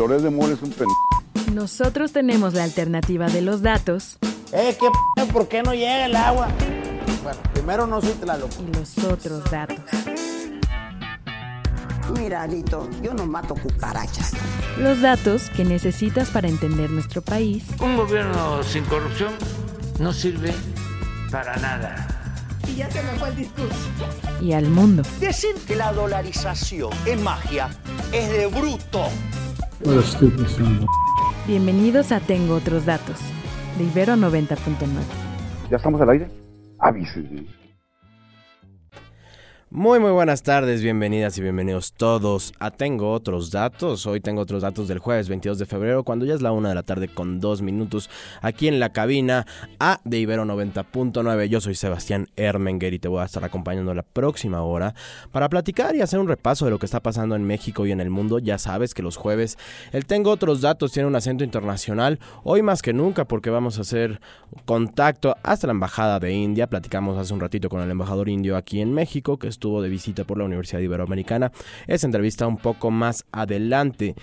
Flores de Mole es un pendejo. Nosotros tenemos la alternativa de los datos. Eh, ¿qué p ¿Por qué no llega el agua? Bueno, primero no soy Tlaloc. Y los otros datos. Mira, Alito, yo no mato cucarachas. Los datos que necesitas para entender nuestro país. Un gobierno sin corrupción no sirve para nada. Y ya se me fue el discurso. Y al mundo. Decir que la dolarización es magia es de bruto. Bienvenidos a Tengo Otros Datos, de Ibero 90.9. ¿Ya estamos al aire? Avísenme. Muy muy buenas tardes, bienvenidas y bienvenidos todos a Tengo otros datos. Hoy tengo otros datos del jueves 22 de febrero, cuando ya es la una de la tarde con dos minutos, aquí en la cabina A de Ibero 90.9. Yo soy Sebastián Ermenger y te voy a estar acompañando la próxima hora para platicar y hacer un repaso de lo que está pasando en México y en el mundo. Ya sabes que los jueves el Tengo otros datos tiene un acento internacional, hoy más que nunca porque vamos a hacer contacto hasta la Embajada de India. Platicamos hace un ratito con el embajador indio aquí en México, que estuvo de visita por la Universidad Iberoamericana. Esa entrevista un poco más adelante.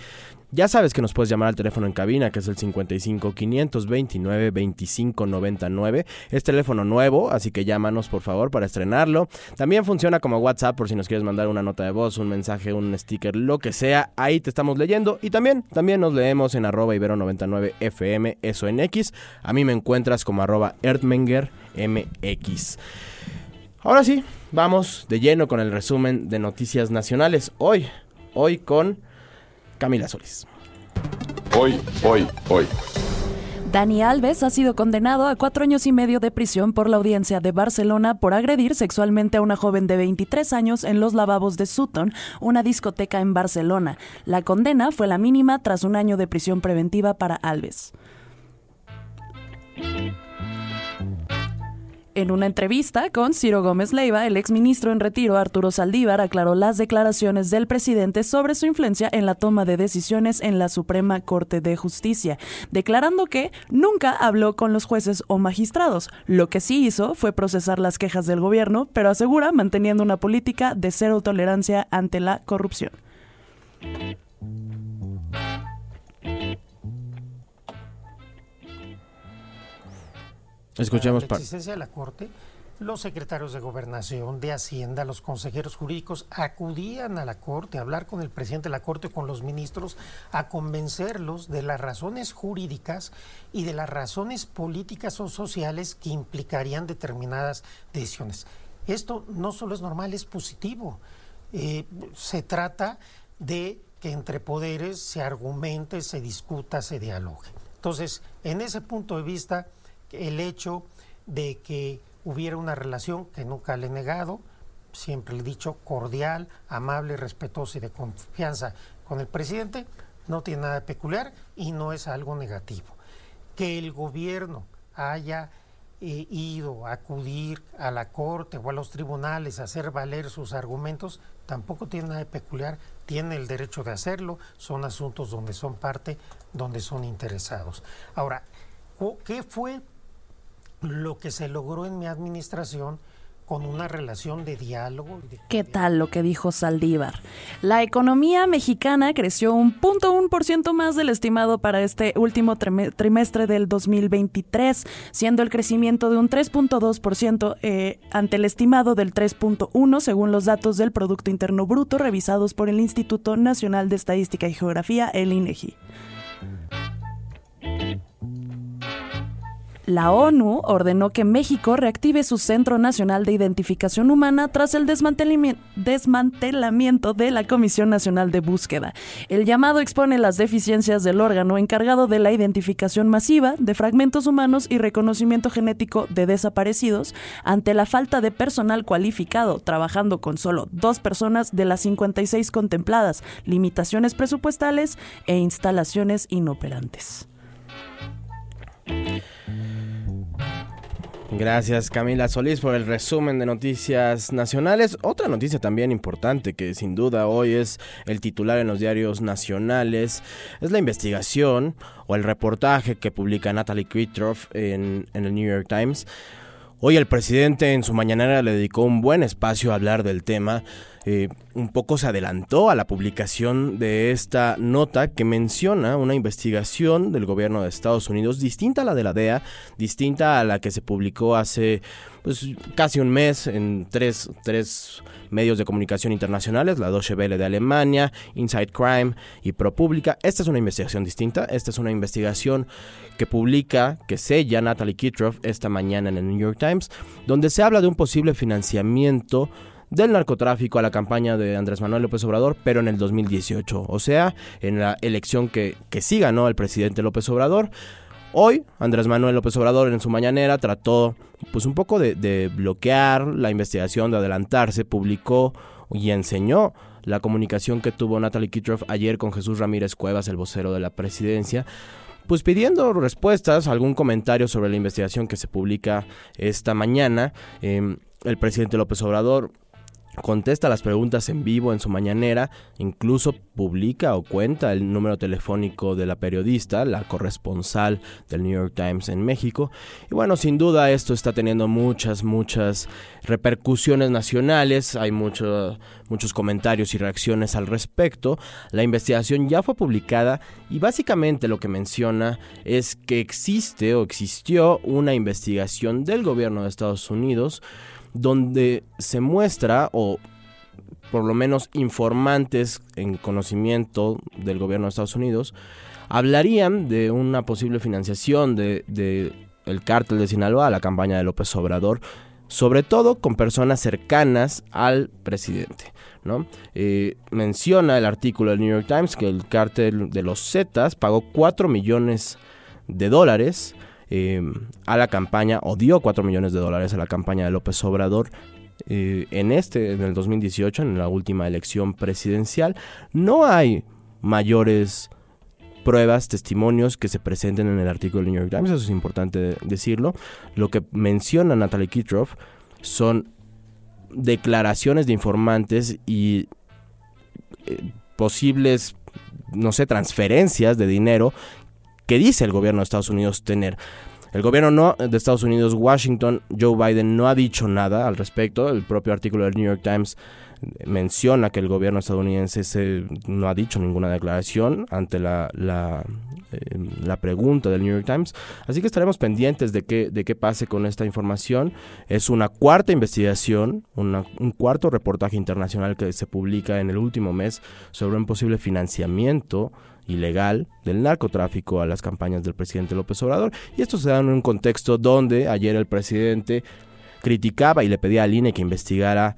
Ya sabes que nos puedes llamar al teléfono en cabina, que es el 55 529 25 99. Es teléfono nuevo, así que llámanos por favor para estrenarlo. También funciona como WhatsApp por si nos quieres mandar una nota de voz, un mensaje, un sticker, lo que sea. Ahí te estamos leyendo. Y también, también nos leemos en arroba ibero99 FM, eso en X. A mí me encuentras como arroba Erdmenger MX. Ahora sí, vamos de lleno con el resumen de noticias nacionales. Hoy, hoy con Camila Solís. Hoy, hoy, hoy. Dani Alves ha sido condenado a cuatro años y medio de prisión por la audiencia de Barcelona por agredir sexualmente a una joven de 23 años en los lavabos de Sutton, una discoteca en Barcelona. La condena fue la mínima tras un año de prisión preventiva para Alves. En una entrevista con Ciro Gómez Leiva, el exministro en retiro Arturo Saldívar aclaró las declaraciones del presidente sobre su influencia en la toma de decisiones en la Suprema Corte de Justicia, declarando que nunca habló con los jueces o magistrados. Lo que sí hizo fue procesar las quejas del gobierno, pero asegura manteniendo una política de cero tolerancia ante la corrupción. Escuchemos la existencia de la Corte, los secretarios de Gobernación, de Hacienda, los consejeros jurídicos acudían a la Corte a hablar con el presidente de la Corte, con los ministros, a convencerlos de las razones jurídicas y de las razones políticas o sociales que implicarían determinadas decisiones. Esto no solo es normal, es positivo. Eh, se trata de que entre poderes se argumente, se discuta, se dialogue. Entonces, en ese punto de vista, el hecho de que hubiera una relación que nunca le he negado, siempre le he dicho cordial, amable, respetuosa y de confianza con el presidente, no tiene nada de peculiar y no es algo negativo. Que el gobierno haya eh, ido a acudir a la corte o a los tribunales a hacer valer sus argumentos, tampoco tiene nada de peculiar, tiene el derecho de hacerlo, son asuntos donde son parte, donde son interesados. Ahora, ¿qué fue lo que se logró en mi administración con una relación de diálogo. ¿Qué tal lo que dijo Saldívar? La economía mexicana creció un punto un por ciento más del estimado para este último trimestre del 2023, siendo el crecimiento de un 3.2% eh, ante el estimado del 3.1 según los datos del Producto Interno Bruto revisados por el Instituto Nacional de Estadística y Geografía, el INEGI. La ONU ordenó que México reactive su Centro Nacional de Identificación Humana tras el desmantelamiento de la Comisión Nacional de Búsqueda. El llamado expone las deficiencias del órgano encargado de la identificación masiva de fragmentos humanos y reconocimiento genético de desaparecidos ante la falta de personal cualificado, trabajando con solo dos personas de las 56 contempladas, limitaciones presupuestales e instalaciones inoperantes. Gracias Camila Solís por el resumen de noticias nacionales. Otra noticia también importante que sin duda hoy es el titular en los diarios nacionales es la investigación o el reportaje que publica Natalie Kitroff en, en el New York Times. Hoy el presidente en su mañanera le dedicó un buen espacio a hablar del tema eh, un poco se adelantó a la publicación de esta nota que menciona una investigación del gobierno de Estados Unidos distinta a la de la DEA, distinta a la que se publicó hace pues, casi un mes en tres, tres medios de comunicación internacionales, la Deutsche Welle de Alemania, Inside Crime y ProPublica. Esta es una investigación distinta, esta es una investigación que publica, que sella Natalie Kitroff esta mañana en el New York Times, donde se habla de un posible financiamiento del narcotráfico a la campaña de Andrés Manuel López Obrador, pero en el 2018, o sea, en la elección que, que sí ganó el presidente López Obrador. Hoy, Andrés Manuel López Obrador en su mañanera trató pues un poco de, bloquear la investigación, de adelantarse, publicó y enseñó la comunicación que tuvo Natalie Kitroff ayer con Jesús Ramírez Cuevas, el vocero de la presidencia, pues pidiendo respuestas, algún comentario sobre la investigación que se publica esta mañana. Eh, el presidente López Obrador contesta las preguntas en vivo en su mañanera, incluso publica o cuenta el número telefónico de la periodista, la corresponsal del New York Times en México. Y bueno, sin duda esto está teniendo muchas, muchas repercusiones nacionales, hay mucho, muchos comentarios y reacciones al respecto. La investigación ya fue publicada y básicamente lo que menciona es que existe o existió una investigación del gobierno de Estados Unidos donde se muestra o por lo menos informantes en conocimiento del gobierno de Estados Unidos hablarían de una posible financiación de, el cártel de Sinaloa a la campaña de López Obrador, sobre todo con personas cercanas al presidente. ¿no? Eh, menciona el artículo del New York Times que el cártel de los Zetas pagó 4 millones de dólares eh, a la campaña, o dio 4 millones de dólares a la campaña de López Obrador. Eh, en este, en el 2018, en la última elección presidencial, no hay mayores pruebas, testimonios que se presenten en el artículo del New York Times, eso es importante decirlo. Lo que menciona Natalie Kitroff son declaraciones de informantes y eh, posibles, no sé, transferencias de dinero que dice el gobierno de Estados Unidos tener. El gobierno no, de Estados Unidos, Washington, Joe Biden no ha dicho nada al respecto. El propio artículo del New York Times menciona que el gobierno estadounidense no ha dicho ninguna declaración ante la, la, la, pregunta del New York Times. Así que estaremos pendientes de qué, de qué pase con esta información. Es una cuarta investigación, un cuarto reportaje internacional que se publica en el último mes sobre un posible financiamiento ilegal del narcotráfico a las campañas del presidente López Obrador. Y esto se da en un contexto donde ayer el presidente criticaba y le pedía al INE que investigara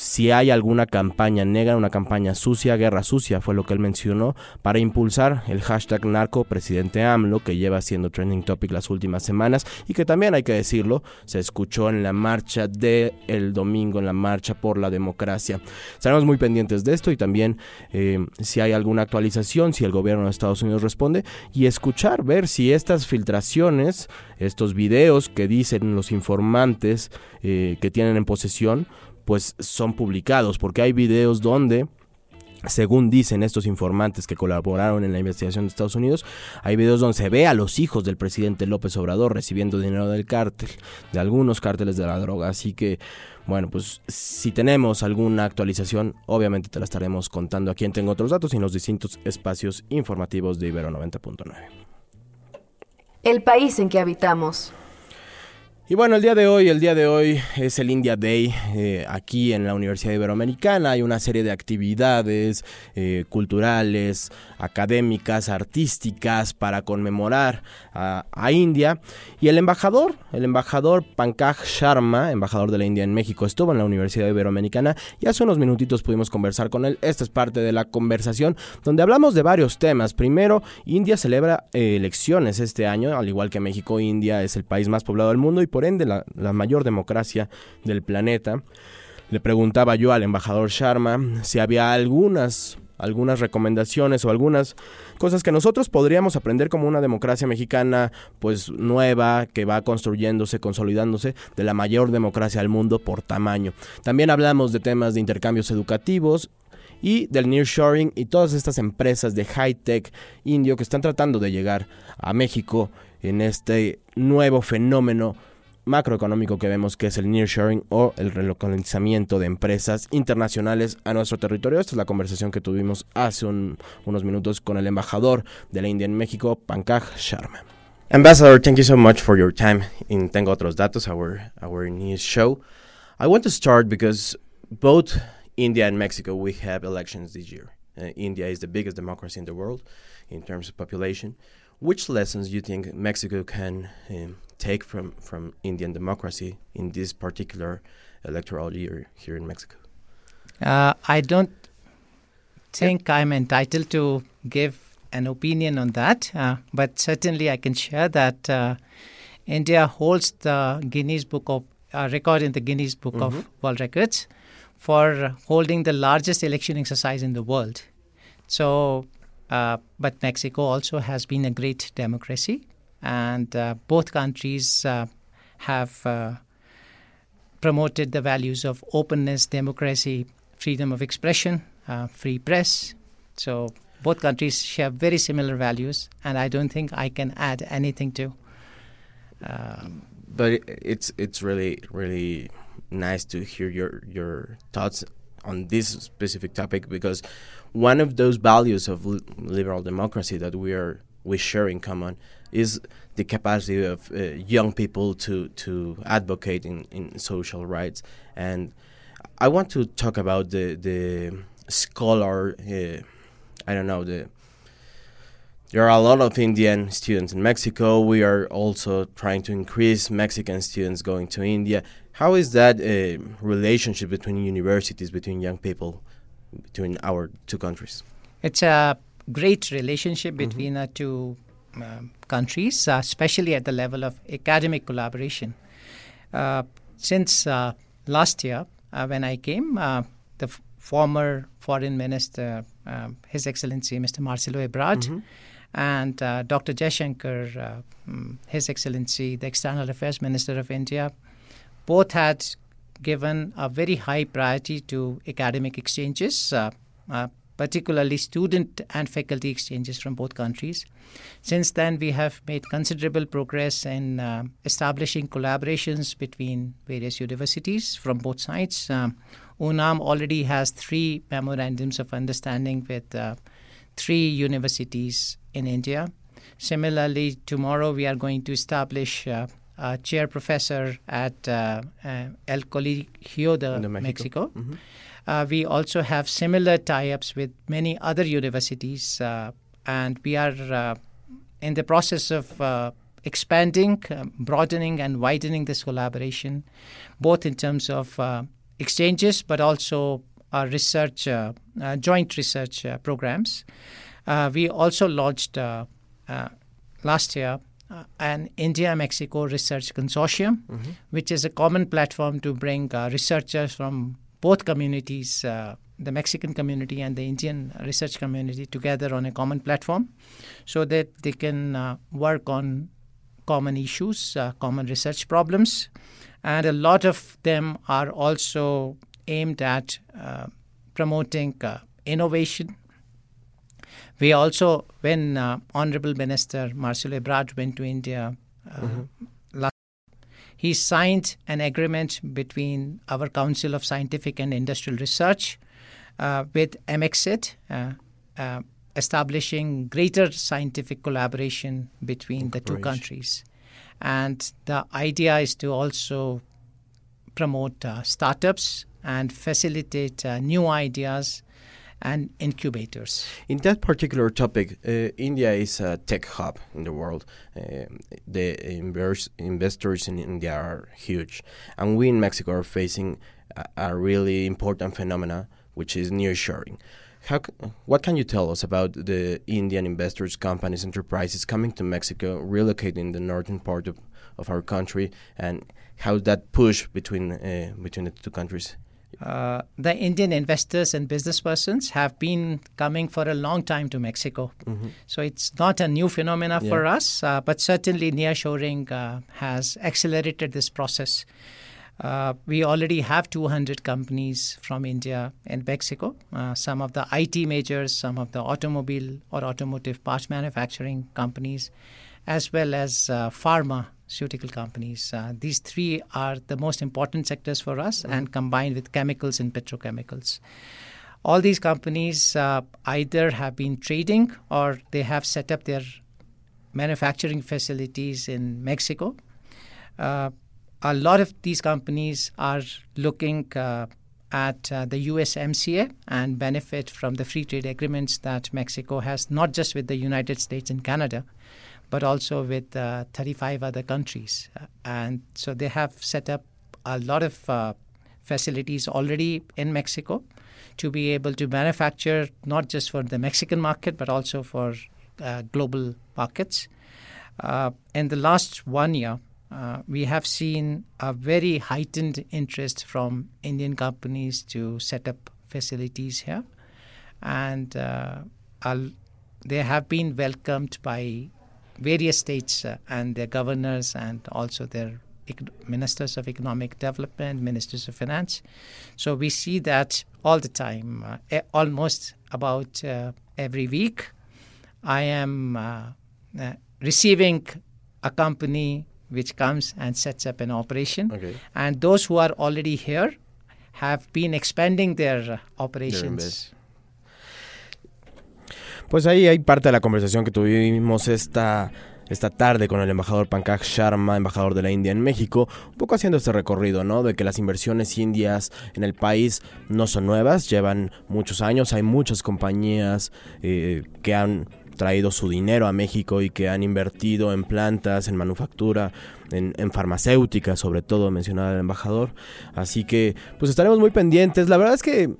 si hay alguna campaña negra, una campaña sucia, guerra sucia, fue lo que él mencionó, para impulsar el hashtag narco presidente AMLO, que lleva siendo trending topic las últimas semanas y que también hay que decirlo, se escuchó en la marcha de el domingo, en la marcha por la democracia. Estaremos muy pendientes de esto y también eh, si hay alguna actualización, si el gobierno de Estados Unidos responde y escuchar, ver si estas filtraciones, estos videos que dicen los informantes eh, que tienen en posesión, pues son publicados, porque hay videos donde según dicen estos informantes que colaboraron en la investigación de Estados Unidos, hay videos donde se ve a los hijos del presidente López Obrador recibiendo dinero del cártel, de algunos cárteles de la droga. Así que, bueno, pues si tenemos alguna actualización, obviamente te la estaremos contando aquí en Tengo Otros Datos y en los distintos espacios informativos de Ibero 90.9. El país en que habitamos. Y bueno, el día de hoy, el día de hoy es el India Day eh, aquí en la Universidad Iberoamericana. Hay una serie de actividades eh, culturales, académicas, artísticas para conmemorar a, India. Y el embajador, el embajador Pankaj Sharma, embajador de la India en México, estuvo en la Universidad Iberoamericana y hace unos minutitos pudimos conversar con él. Esta es parte de la conversación donde hablamos de varios temas. Primero, India celebra eh, elecciones este año, al igual que México, India es el país más poblado del mundo y por ende la mayor democracia del planeta. Le preguntaba yo al embajador Sharma si había algunas algunas recomendaciones o algunas cosas que nosotros podríamos aprender como una democracia mexicana pues nueva que va construyéndose, consolidándose de la mayor democracia del mundo por tamaño. También hablamos de temas de intercambios educativos y del nearshoring y todas estas empresas de high tech indio que están tratando de llegar a México en este nuevo fenómeno macroeconómico que vemos que es el nearshoring o el relocalizamiento de empresas internacionales a nuestro territorio. Esta es la conversación que tuvimos hace un, unos minutos con el embajador de la India en México, Pankaj Sharma. Ambassador, thank you so much for your time in Tengo Otros Datos, our, our news show. I want to start because both India and Mexico, we have elections this year. Uh, India is the biggest democracy in the world in terms of population. Which lessons do you think Mexico can um, take from, from Indian democracy in this particular electoral year here in Mexico? Uh, I don't think I'm entitled to give an opinion on that, uh, but certainly I can share that uh, India holds the Guinness Book of uh, record in the Guinness Book Mhm. of World Records for holding the largest election exercise in the world. So, uh, but Mexico also has been a great democracy, and uh, both countries uh, have uh, promoted the values of openness, democracy, freedom of expression, uh, free press. So both countries share very similar values, and I don't think I can add anything to. Um, but it's it's really really nice to hear your your thoughts on this specific topic because one of those values of liberal democracy that we are we share in common is the capacity of uh, young people to to advocate in, in social rights and I want to talk about the the scholar uh, I don't know the there are a lot of Indian students in Mexico. We are also trying to increase Mexican students going to India. How is that uh, relationship between universities, between young people, between our two countries? It's a great relationship between the two um, countries, uh, especially at the level of academic collaboration. Uh, since uh, last year, uh, when I came, uh, the f- former Foreign Minister, um, His Excellency Mr. Marcelo Ebrard, Mhm. and uh, Dr. Jaishankar, uh, mm, His Excellency, the External Affairs Minister of India, both had given a very high priority to academic exchanges, uh, uh, particularly student and faculty exchanges from both countries. Since then, we have made considerable progress in uh, establishing collaborations between various universities from both sides. Um, UNAM already has three memorandums of understanding with uh, three universities in India. Similarly, tomorrow we are going to establish uh, a chair professor at uh, uh, El Colegio de Mexico. Mexico. Mhm. Uh, we also have similar tie-ups with many other universities, uh, and we are uh, in the process of uh, expanding, uh, broadening, and widening this collaboration, both in terms of uh, exchanges, but also our research, uh, uh, joint research uh, programs. Uh, we also launched uh, uh, last year uh, an India Mexico Research Consortium, Mhm. which is a common platform to bring uh, researchers from both communities, uh, the Mexican community and the Indian research community, together on a common platform so that they can uh, work on common issues, uh, common research problems. And a lot of them are also aimed at uh, promoting uh, innovation. We also, when uh, Honorable Minister Marcelo Ebrard went to India uh, Mhm. last he signed an agreement between our Council of Scientific and Industrial Research uh, with MXIT, uh, uh, establishing greater scientific collaboration between the two countries. And the idea is to also promote uh, startups and facilitate uh, new ideas and incubators. In that particular topic, uh, India is a tech hub in the world. Um the invers- investors in India are huge, and we in Mexico are facing a, a really important phenomena, which is nearshoring. How, what can you tell us about the Indian investors, companies, enterprises coming to Mexico, relocating the northern part of, of our country, and how that push between uh, between the two countries? Uh, the Indian investors and business persons have been coming for a long time to Mexico. Mhm. So it's not a new phenomena for us, uh, but certainly nearshoring uh, has accelerated this process. Uh, we already have 200 companies from India in Mexico, uh, some of the IT majors, some of the automobile or automotive parts manufacturing companies, as well as uh, pharmaceutical companies. Uh, these three are the most important sectors for us, and combined with chemicals and petrochemicals. All these companies uh, either have been trading or they have set up their manufacturing facilities in Mexico. Uh, a lot of these companies are looking uh, at uh, the USMCA and benefit from the free trade agreements that Mexico has, not just with the United States and Canada, but also with uh, 35 other countries. Uh, and so they have set up a lot of uh, facilities already in Mexico to be able to manufacture not just for the Mexican market, but also for uh, global markets. in the last one year, uh, we have seen a very heightened interest from Indian companies to set up facilities here, and uh, they have been welcomed by various states uh, and their governors and also their ministers of economic development, ministers of finance. So we see that all the time, uh, almost about uh, every week. I am uh, receiving a company which comes and sets up an operation. Okay. And those who are already here have been expanding their operations. Pues ahí hay parte de la conversación que tuvimos esta esta tarde con el embajador Pankaj Sharma, embajador de la India en México, un poco haciendo este recorrido, ¿no? De que las inversiones indias en el país no son nuevas, llevan muchos años, hay muchas compañías eh, que han traído su dinero a México y que han invertido en plantas, en manufactura, en, farmacéutica, sobre todo mencionaba el embajador. Así que pues estaremos muy pendientes. La verdad es que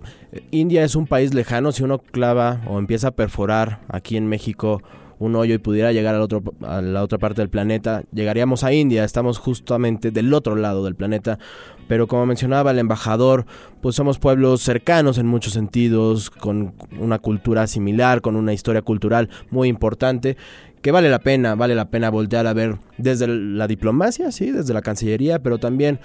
India es un país lejano. Si uno clava o empieza a perforar aquí en México un hoyo y pudiera llegar al otro, a la otra parte del planeta, llegaríamos a India. Estamos justamente del otro lado del planeta. Pero como mencionaba el embajador, pues somos pueblos cercanos en muchos sentidos, con una cultura similar, con una historia cultural muy importante que vale la pena, vale la pena voltear a ver desde la diplomacia, sí, desde la Cancillería, pero también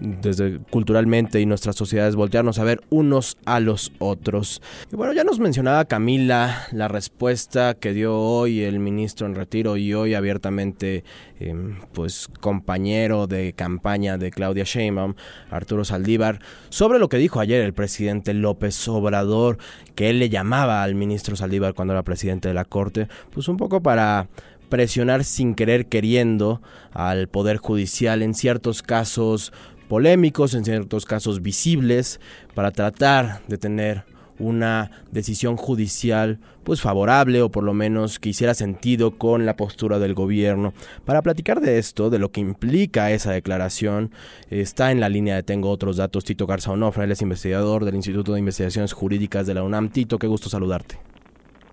desde culturalmente y nuestras sociedades voltearnos a ver unos a los otros. Y bueno, ya nos mencionaba Camila la respuesta que dio hoy el ministro en retiro y hoy abiertamente em, pues compañero de campaña de Claudia Sheinbaum, Arturo Saldívar, sobre lo que dijo ayer el presidente López Obrador, que él le llamaba al ministro Saldívar cuando era presidente de la Corte, pues un poco para presionar sin querer queriendo al Poder Judicial en ciertos casos polémicos, en ciertos casos visibles, para tratar de tener una decisión judicial pues favorable o por lo menos que hiciera sentido con la postura del gobierno. Para platicar de esto, de lo que implica esa declaración, está en la línea de Tengo otros datos Tito Garza Onofre, él es investigador del Instituto de Investigaciones Jurídicas de la UNAM. Tito, qué gusto saludarte.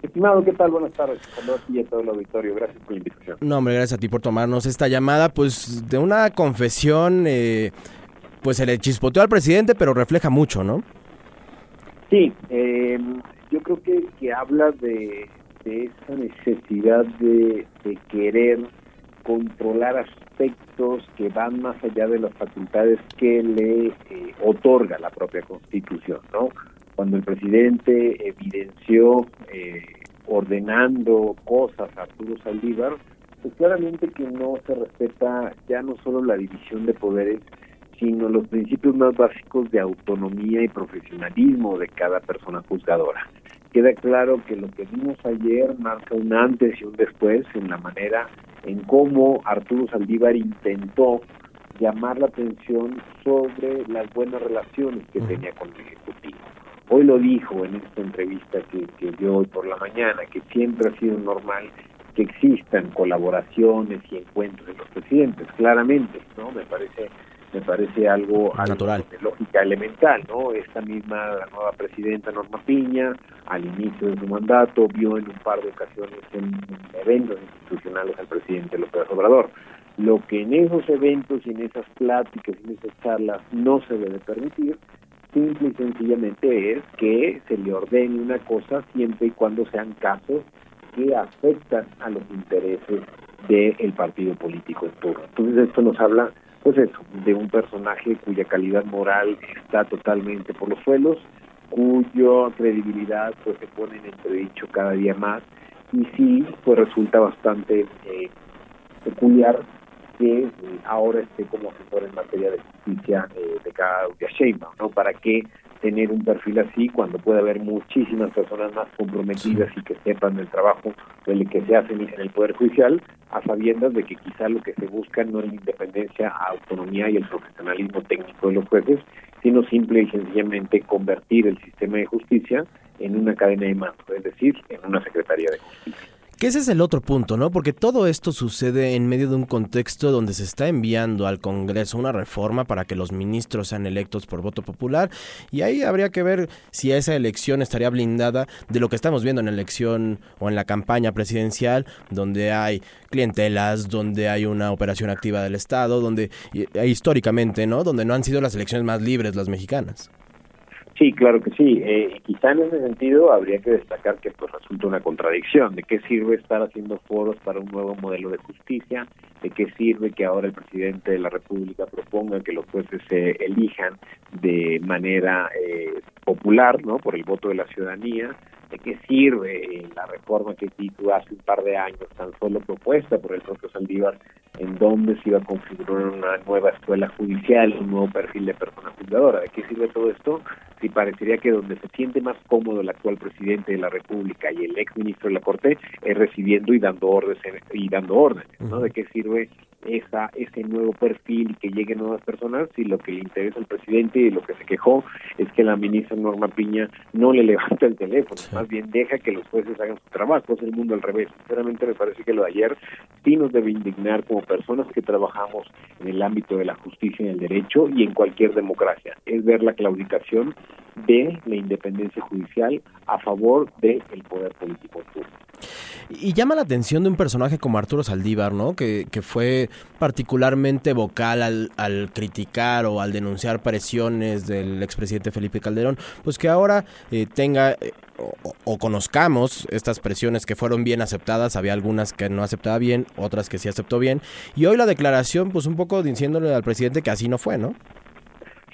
Estimado, ¿qué tal? Buenas tardes. Saludos a y todo el auditorio. Gracias por la invitación. No, hombre, gracias a ti por tomarnos esta llamada, pues de una confesión eh, pues se le chispoteó al presidente, pero refleja mucho, ¿no? Sí, eh, yo creo que, que habla de, esa necesidad de, querer controlar aspectos que van más allá de las facultades que le eh, otorga la propia Constitución, ¿no? Cuando el presidente evidenció eh, ordenando cosas a Arturo Saldívar, pues claramente que no se respeta ya no solo la división de poderes, sino los principios más básicos de autonomía y profesionalismo de cada persona juzgadora. Queda claro que lo que vimos ayer marca un antes y un después en la manera en cómo Arturo Saldívar intentó llamar la atención sobre las buenas relaciones que tenía con el Ejecutivo. Hoy lo dijo en esta entrevista que, que dio hoy por la mañana, que siempre ha sido normal que existan colaboraciones y encuentros de los presidentes, claramente, ¿no? Me parece me parece algo, natural de lógica elemental, ¿no? Esta misma la nueva presidenta Norma Piña, al inicio de su mandato, vio en un par de ocasiones en, eventos institucionales al presidente López Obrador. Lo que en esos eventos y en esas pláticas y en esas charlas no se debe permitir, simple y sencillamente es que se le ordene una cosa siempre y cuando sean casos que afectan a los intereses del partido político en turno. Entonces esto nos habla pues eso, de un personaje cuya calidad moral está totalmente por los suelos, cuya credibilidad pues se pone en entredicho cada día más y sí, pues resulta bastante eh, peculiar que eh, ahora esté como asesor en materia de justicia eh, de Claudia Sheinbaum, ¿no? ¿Para qué tener un perfil así cuando puede haber muchísimas personas más comprometidas y que sepan del trabajo del que se hace en el Poder Judicial, a sabiendas de que quizá lo que se busca no es la independencia, autonomía y el profesionalismo técnico de los jueces, sino simple y sencillamente convertir el sistema de justicia en una cadena de mando, es decir, en una Secretaría de Justicia. Que ese es el otro punto, ¿no? Porque todo esto sucede en medio de un contexto donde se está enviando al Congreso una reforma para que los ministros sean electos por voto popular y ahí habría que ver si esa elección estaría blindada de lo que estamos viendo en la elección o en la campaña presidencial, donde hay clientelas, donde hay una operación activa del Estado, donde históricamente, ¿no? Donde no han sido las elecciones más libres las mexicanas. Sí, claro que sí. Eh, quizá en ese sentido habría que destacar que pues resulta una contradicción. ¿De qué sirve estar haciendo foros para un nuevo modelo de justicia? ¿De qué sirve que ahora el presidente de la República proponga que los jueces se elijan de manera eh, popular, ¿no? Por el voto de la ciudadanía. ¿De qué sirve la reforma que hizo hace un par de años, tan solo propuesta por el propio Saldívar, en donde se iba a configurar una nueva escuela judicial, un nuevo perfil de persona juzgadora? ¿De qué sirve todo esto? Si parecería que donde se siente más cómodo el actual presidente de la República y el ex ministro de la Corte es recibiendo y dando órdenes y dando órdenes, ¿no? ¿De qué sirve esa ese nuevo perfil y que lleguen nuevas personas si lo que le interesa al presidente y lo que se quejó es que la ministra Norma Piña no le levanta el teléfono, más bien deja que los jueces hagan su trabajo, es el mundo al revés. Sinceramente me parece que lo de ayer sí nos debe indignar como personas que trabajamos en el ámbito de la justicia y el derecho y en cualquier democracia, es ver la claudicación de la independencia judicial a favor del poder político Y llama la atención de un personaje como Arturo Saldívar, ¿no? Que, que fue particularmente vocal al, al, criticar o al denunciar presiones del expresidente Felipe Calderón, pues que ahora eh, tenga eh, o, o, conozcamos estas presiones que fueron bien aceptadas, había algunas que no aceptaba bien, otras que sí aceptó bien, y hoy la declaración, pues un poco diciéndole al presidente que así no fue, ¿no?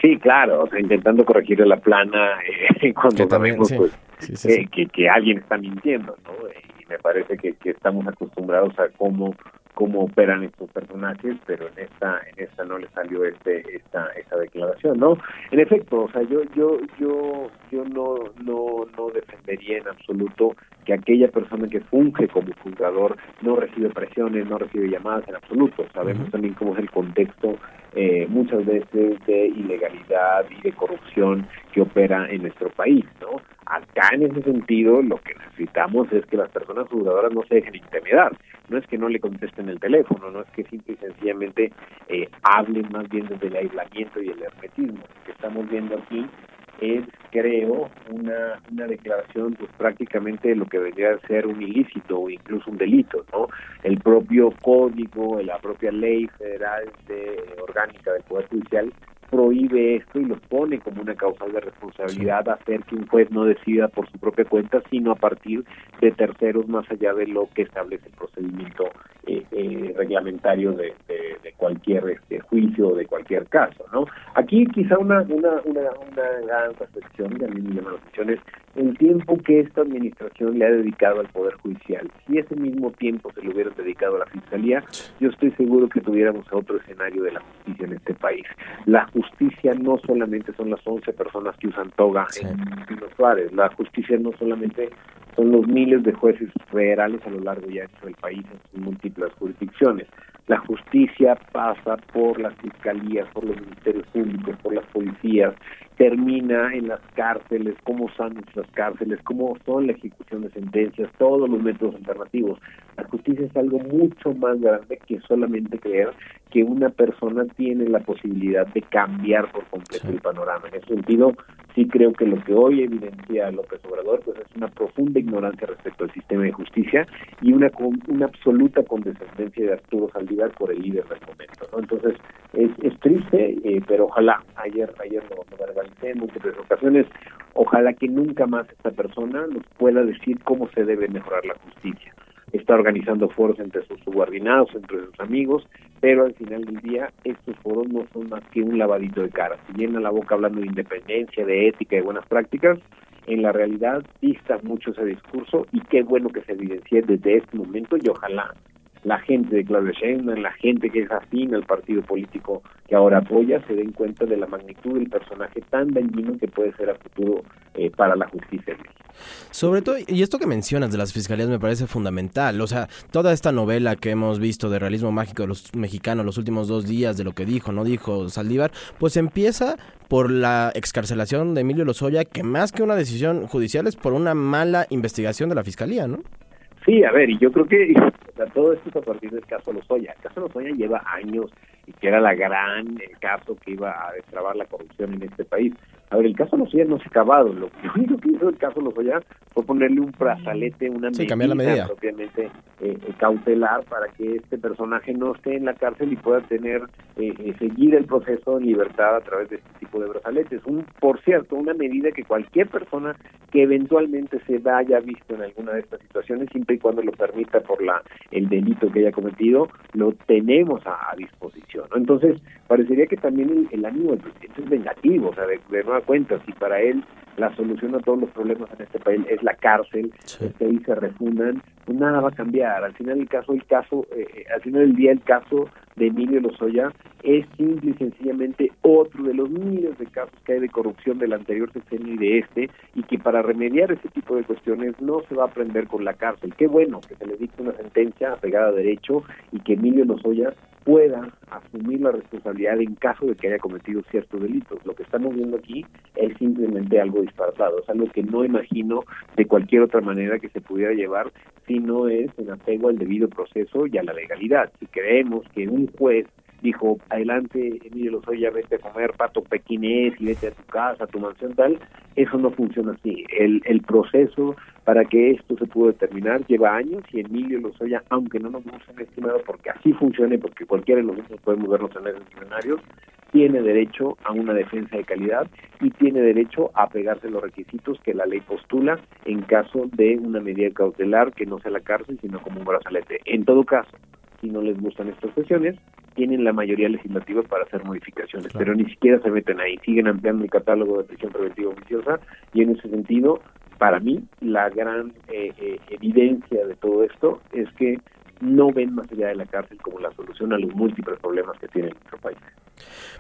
Sí, claro, o sea, intentando corregirle la plana eh, cuando sabemos sí. pues, sí, sí, eh, que, que, alguien está mintiendo, ¿no? Y me parece que, que estamos acostumbrados a cómo cómo operan estos personajes, pero en esta en esta no le salió este esta esta declaración, ¿no? En efecto, o sea, yo yo yo yo no no no defendería en absoluto que aquella persona que funge como juzgador no recibe presiones, no recibe llamadas en absoluto. Sabemos uh -huh. también cómo es el contexto eh, muchas veces de ilegalidad y de corrupción que opera en nuestro país, ¿no? Acá en ese sentido lo que necesitamos es que las personas juzgadoras no se dejen intimidar, no es que no le contesten el teléfono, no es que simple y sencillamente eh, hablen más bien desde el aislamiento y el hermetismo. Lo que estamos viendo aquí es, creo, una, una declaración pues prácticamente de lo que vendría a ser un ilícito o incluso un delito, ¿no? El propio código, la propia ley federal de orgánica del Poder Judicial prohíbe esto y lo pone como una causal de responsabilidad sí. hacer que un juez no decida por su propia cuenta, sino a partir de terceros más allá de lo que establece el procedimiento eh, eh, reglamentario de, de, de cualquier este, juicio o de cualquier caso, ¿no? Aquí quizá una una una, una gran reflexión y a mí me llama la atención es el tiempo que esta administración le ha dedicado al Poder Judicial. Si ese mismo tiempo se le hubiera dedicado a la Fiscalía, yo estoy seguro que tuviéramos otro escenario de la justicia en este país. La justicia no solamente son las 11 personas que usan toga sí. en Pino Suárez, la justicia no solamente son los miles de jueces federales a lo largo y ancho del país en sus múltiples jurisdicciones. La justicia pasa por las fiscalías, por los ministerios públicos, por las policías, termina en las cárceles, cómo son nuestras cárceles, cómo son la ejecución de sentencias, todos los métodos alternativos. La justicia es algo mucho más grande que solamente creer que una persona tiene la posibilidad de cambiar por completo sí. el panorama. En ese sentido, sí creo que lo que hoy evidencia López Obrador pues es una profunda ignorancia respecto al sistema de justicia y una una absoluta condescendencia de Arturo Saldívar por el líder del momento. ¿no? Entonces, es, es triste, eh, pero ojalá, ayer ayer lo, lo verbalicé en múltiples ocasiones, ojalá que nunca más esta persona nos pueda decir cómo se debe mejorar la justicia está organizando foros entre sus subordinados, entre sus amigos, pero al final del día estos foros no son más que un lavadito de cara. Se llena la boca hablando de independencia, de ética, de buenas prácticas, en la realidad dista mucho ese discurso y qué bueno que se evidencie desde este momento y ojalá la gente de Claudia Sheinbaum, la gente que es afín al partido político que ahora apoya, se den cuenta de la magnitud del personaje tan dañino que puede ser a futuro eh, para la justicia en México. Sobre todo, y esto que mencionas de las fiscalías me parece fundamental. O sea, toda esta novela que hemos visto de realismo mágico de los mexicanos los últimos dos días, de lo que dijo, no dijo Saldívar, pues empieza por la excarcelación de Emilio Lozoya, que más que una decisión judicial es por una mala investigación de la fiscalía, ¿no? Sí, a ver, y yo creo que todo esto es a partir del caso Lozoya. El caso Lozoya lleva años y que era la gran el caso que iba a destrabar la corrupción en este país. A ver, el caso Lozoya no se ha acabado. Lo único que hizo el caso Lozoya fue ponerle un brazalete, una sí, medida, la medida propiamente eh, cautelar para que este personaje no esté en la cárcel y pueda tener eh, eh, seguir el proceso en libertad a través de este tipo de brazaletes. Un, por cierto, una medida que cualquier persona que eventualmente se haya visto en alguna de estas situaciones, siempre y cuando lo permita por la el delito que haya cometido, lo tenemos a, disposición. ¿no? Entonces, parecería que también el, ánimo del presidente es vengativo, o sea, de, de cuenta, si para él la solución a todos los problemas en este país es la cárcel, que ahí se refundan, pues nada va a cambiar. Al final del caso, el caso, eh, eh, al final del día el caso de Emilio Lozoya es simple y sencillamente otro de los miles de casos que hay de corrupción del anterior sexenio y de este, y que para remediar ese tipo de cuestiones no se va a aprender con la cárcel. Qué bueno que se le dicte una sentencia apegada a derecho y que Emilio Lozoya pueda asumir la responsabilidad en caso de que haya cometido ciertos delitos. Lo que estamos viendo aquí es simplemente algo disparatado, es algo que no imagino de cualquier otra manera que se pudiera llevar si no es en apego al debido proceso y a la legalidad. Si creemos que un juez dijo, adelante Emilio Lozoya, vete a comer pato pequinés y vete a tu casa, a tu mansión tal, eso no funciona así. El, el proceso para que esto se pudo determinar lleva años y Emilio Lozoya, aunque no nos guste estimado porque así funcione, porque cualquiera de nosotros podemos vernos en esos escenarios, tiene derecho a una defensa de calidad y tiene derecho a pegarse los requisitos que la ley postula en caso de una medida cautelar que no sea la cárcel, sino como un brazalete. En todo caso, si no les gustan estas cuestiones, tienen la mayoría legislativa para hacer modificaciones, pero ni siquiera se meten ahí, siguen ampliando el catálogo de prisión preventiva oficiosa y en ese sentido, para mí, la gran eh, eh, evidencia de todo esto es que no ven más allá de la cárcel como la solución a los múltiples problemas que tiene nuestro país.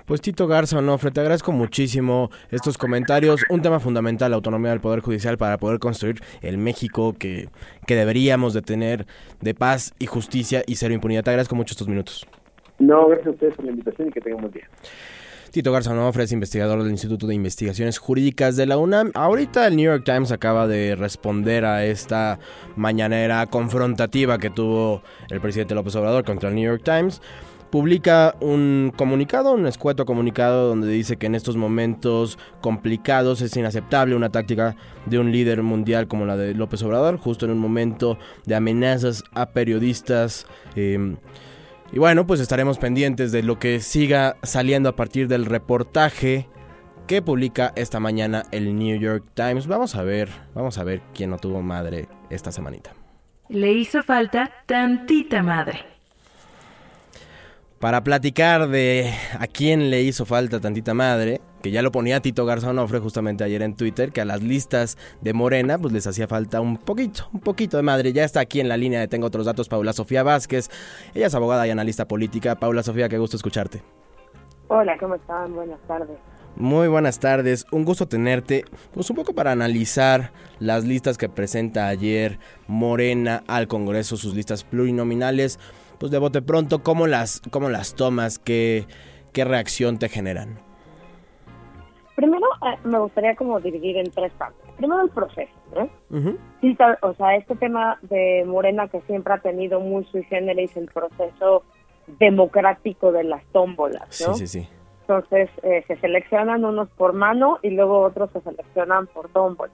Pues Tito Garza Onofre, te agradezco muchísimo estos comentarios. Un tema fundamental, la autonomía del Poder Judicial para poder construir el México que, que deberíamos de tener de paz y justicia y cero impunidad. Te agradezco mucho estos minutos. No, gracias a ustedes por la invitación y que tengan buen día. Tito Garza Onofre es investigador del Instituto de Investigaciones Jurídicas de la UNAM. Ahorita el New York Times acaba de responder a esta mañanera confrontativa que tuvo el presidente López Obrador contra el New York Times publica un comunicado, un escueto comunicado donde dice que en estos momentos complicados es inaceptable una táctica de un líder mundial como la de López Obrador, justo en un momento de amenazas a periodistas. Em, y bueno, pues estaremos pendientes de lo que siga saliendo a partir del reportaje que publica esta mañana el New York Times. Vamos a ver, vamos a ver quién no tuvo madre esta semanita. Le hizo falta tantita madre para platicar de a quién le hizo falta tantita madre, que ya lo ponía Tito Garza Onofre justamente ayer en Twitter, que a las listas de Morena pues les hacía falta un poquito, un poquito de madre. Ya está aquí en la línea de Tengo Otros Datos Paula Sofía Vázquez. Ella es abogada y analista política. Paula Sofía, qué gusto escucharte. Hola, ¿cómo están? Buenas tardes. Muy buenas tardes, un gusto tenerte, pues un poco para analizar las listas que presenta ayer Morena al Congreso, sus listas plurinominales pues de bote pronto, ¿cómo las, cómo las tomas? ¿Qué, ¿Qué reacción te generan? Primero, eh, me gustaría como dividir en tres partes. Primero, el proceso, ¿no? o sea, este tema de Morena que siempre ha tenido muy sui generis el proceso democrático de las tómbolas, ¿no? Sí, sí, sí. Entonces, eh, se seleccionan unos por mano y luego otros se seleccionan por tómbola.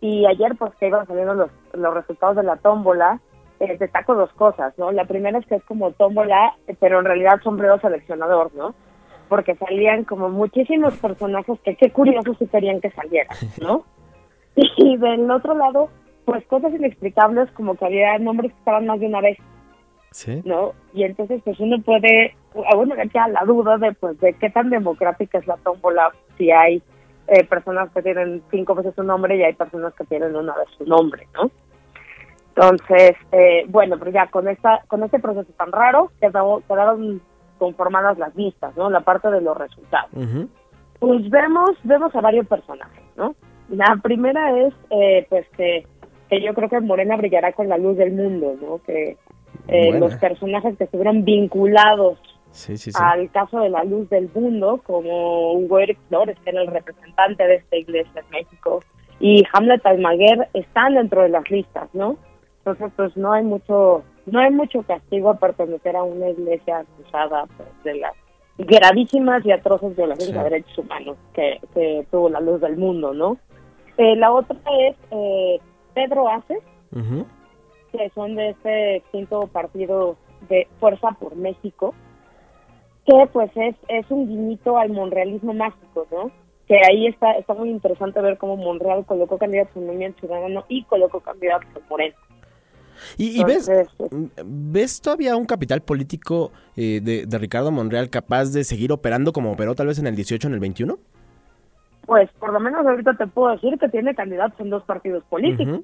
Y ayer, pues, que iban saliendo los, los resultados de la tómbola, eh, destaco dos cosas, ¿no? La primera es que es como tómbola, pero en realidad sombrero seleccionador, ¿no? Porque salían como muchísimos personajes que qué curioso si querían que salieran, ¿no? Y del otro lado, pues cosas inexplicables como que había nombres que estaban más de una vez. ¿Sí? ¿No? Y entonces pues uno puede, a uno le queda la duda de pues de qué tan democrática es la tómbola si hay eh, personas que tienen cinco veces su nombre y hay personas que tienen una vez su nombre, ¿no? Entonces, eh, bueno, pero ya con esta con este proceso tan raro quedó, quedaron conformadas las listas, ¿no? La parte de los resultados. Pues vemos vemos a varios personajes, ¿no? La primera es, eh, pues que, que yo creo que Morena brillará con la luz del mundo, ¿no? Que eh, los personajes que estuvieron vinculados Sí, sí, sí. al caso de la luz del mundo, como Hugo Eric Flores, que era el representante de esta iglesia en México, y Hamlet Almaguer están dentro de las listas, ¿no? Entonces, pues no hay mucho, no hay mucho castigo a pertenecer a una iglesia acusada pues, de las gravísimas y atroces violaciones Sí. a derechos humanos que, que tuvo la luz del mundo, ¿no? Eh, la otra es eh, Pedro Aces, que son de este quinto partido de Fuerza por México, que pues es, es un guiñito al monrealismo mágico, ¿no? Que ahí está, está muy interesante ver cómo Monreal colocó candidatos en Movimiento Ciudadano y colocó candidatos en Moreno. ¿Y, y ves, Entonces, ves todavía un capital político eh, de, de Ricardo Monreal capaz de seguir operando como operó tal vez en el 18 en el 21? Pues por lo menos ahorita te puedo decir que tiene candidatos en dos partidos políticos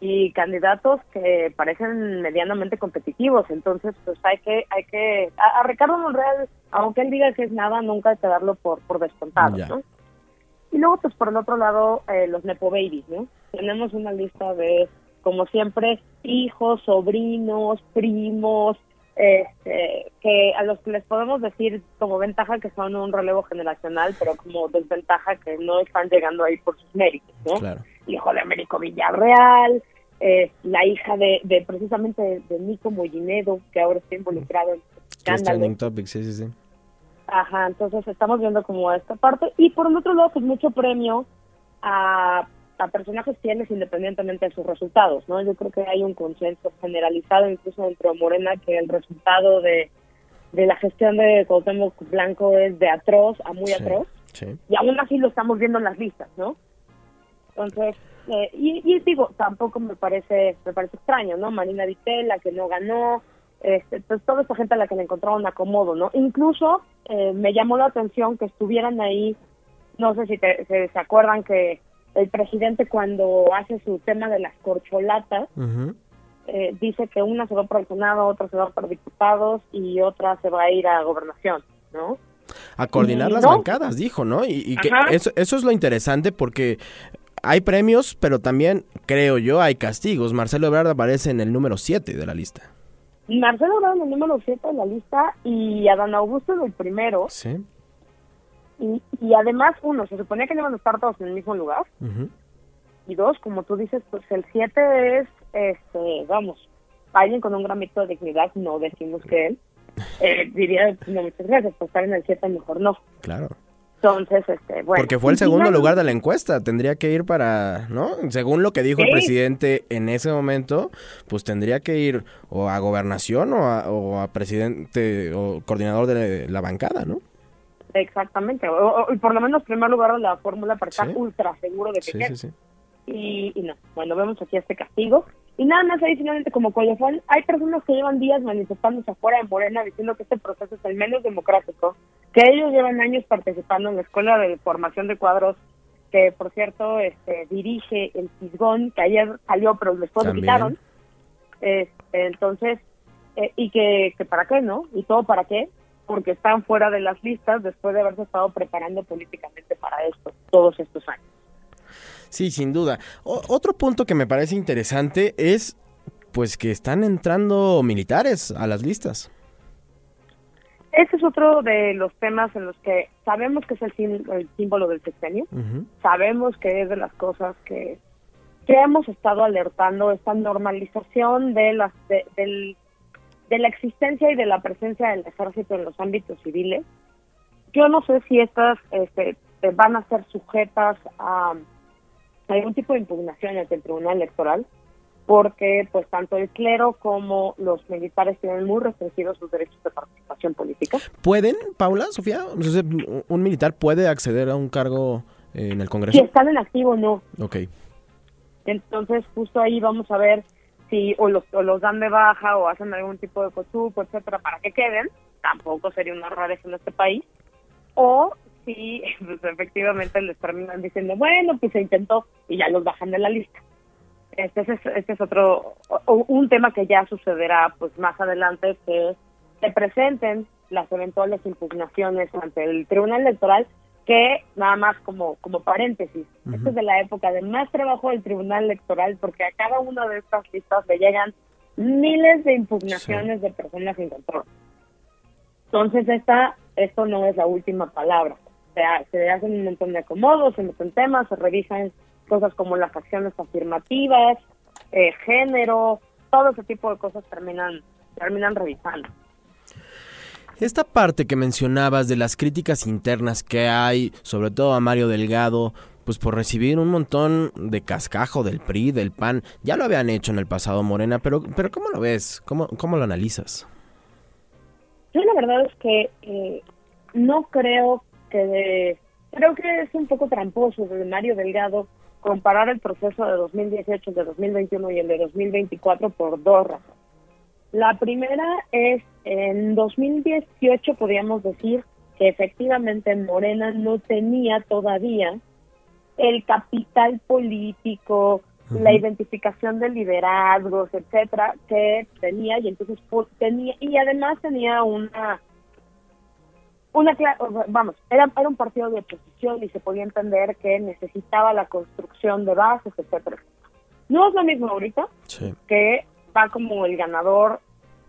y candidatos que parecen medianamente competitivos. Entonces, pues hay que, hay que, a, a Ricardo Monreal, aunque él diga que es nada, nunca hay que darlo por, por descontado, Ya. ¿no? Y luego, pues por el otro lado, eh, los Nepo Babies, ¿no? Tenemos una lista de, como siempre, hijos, sobrinos, primos, este, que a los que les podemos decir como ventaja que son un relevo generacional, pero como desventaja que no están llegando ahí por sus méritos, ¿no? Claro. Hijo de Américo Villarreal, eh, la hija de, de precisamente de, de Nico Mollinedo, que ahora está involucrado en escándalos. topic, sí, sí, sí. Ajá, entonces estamos viendo como esta parte. Y por el otro lado, pues mucho premio a, a personajes fieles independientemente de sus resultados, ¿no? Yo creo que hay un consenso generalizado incluso dentro de Morena que el resultado de, de la gestión de Cuauhtémoc Blanco es de atroz a muy Sí, atroz. sí. Y aún así lo estamos viendo en las listas, ¿no? Entonces, eh, y, y digo, tampoco me parece me parece extraño, ¿no? Marina Vitela, que no ganó, este, pues toda esta gente a la que le encontraron acomodo, ¿no? Incluso eh, me llamó la atención que estuvieran ahí, no sé si te- se, se acuerdan que el presidente cuando hace su tema de las corcholatas, eh, dice que una se va para el Senado, otra se va para diputados y otra se va a ir a gobernación, ¿no? A coordinar Y las no. bancadas, dijo, ¿no? Y, y que eso, eso es lo interesante porque hay premios, pero también, creo yo, hay castigos. Marcelo Ebrard aparece en el número 7 de la lista. Marcelo Ebrard en el número 7 de la lista y Adán Augusto en el primero. Sí. Y, y además, uno, se suponía que iban a estar todos en el mismo lugar. Y dos, como tú dices, pues el 7 es, este, vamos, alguien con un gran mito de dignidad, no decimos que él. Eh, diría, no, muchas gracias, por estar en el 7 mejor no. Claro. Entonces, este, bueno. Porque fue el segundo finalmente- lugar de la encuesta. Tendría que ir para, ¿no? Según lo que dijo el presidente en ese momento, pues tendría que ir o a gobernación o a, o a presidente o coordinador de la bancada, ¿no? Exactamente, o, por lo menos primer lugar de la fórmula para estar Sí. ultra seguro de que Sí, y, y no, bueno, vemos aquí este castigo. Y nada más ahí finalmente como colofón, hay personas que llevan días manifestándose afuera de Morena diciendo que este proceso es el menos democrático, que ellos llevan años participando en la escuela de formación de cuadros, que por cierto este, dirige el Fisgón, que ayer salió pero después lo quitaron. Este, entonces, eh, y que, que para qué, ¿no? Y todo para qué, porque están fuera de las listas después de haberse estado preparando políticamente para esto todos estos años. Sí, sin duda. O- otro punto que me parece interesante es, pues, que están entrando militares a las listas. Ese es otro de los temas en los que sabemos que es el, sim- el símbolo del sexenio, sabemos que es de las cosas que, que hemos estado alertando, esta normalización de, las, de, del- de la existencia y de la presencia del ejército en los ámbitos civiles. Yo no sé si estas este, van a ser sujetas a algún tipo de impugnación ante el Tribunal Electoral, porque pues tanto el clero como los militares tienen muy restringidos sus derechos de participación política. ¿Pueden, Paula, Sofía? ¿Un militar puede acceder a un cargo en el Si Congreso? están en activo no. Ok. Entonces, justo ahí vamos a ver si o los, o los dan de baja o hacen algún tipo de cotupo, etcétera, para que queden. Tampoco sería una rareza en este país. O si pues, efectivamente les terminan diciendo, bueno, pues se intentó y ya los bajan de la lista. este, es, este es otro, un tema que ya sucederá pues más adelante, que se presenten las eventuales impugnaciones ante el Tribunal Electoral, que nada más como, como paréntesis, esto es de la época de más trabajo del Tribunal Electoral, porque a cada una de estas listas le llegan miles de impugnaciones de personas sin control. Entonces, esta, esto no es la última palabra. O sea, se hacen un montón de acomodos, se meten temas, se revisan cosas como las acciones afirmativas, eh, género, todo ese tipo de cosas terminan, terminan revisando. Esta parte que mencionabas de las críticas internas que hay, sobre todo a Mario Delgado, pues por recibir un montón de cascajo del PRI, del PAN, ya lo habían hecho en el pasado Morena, pero, pero ¿cómo lo ves? ¿Cómo, cómo lo analizas? Yo la verdad es que eh, no creo que creo que es un poco tramposo de Mario Delgado comparar el proceso de 2018, de 2021 y el de 2024 por dos razones. La primera es, en 2018 podríamos decir que efectivamente Morena no tenía todavía el capital político, la identificación de liderazgos, etcétera, que tenía y entonces tenía y además tenía una una vamos, era, era un partido de oposición y se podía entender que necesitaba la construcción de bases, etcétera. No es lo mismo ahorita que va como el ganador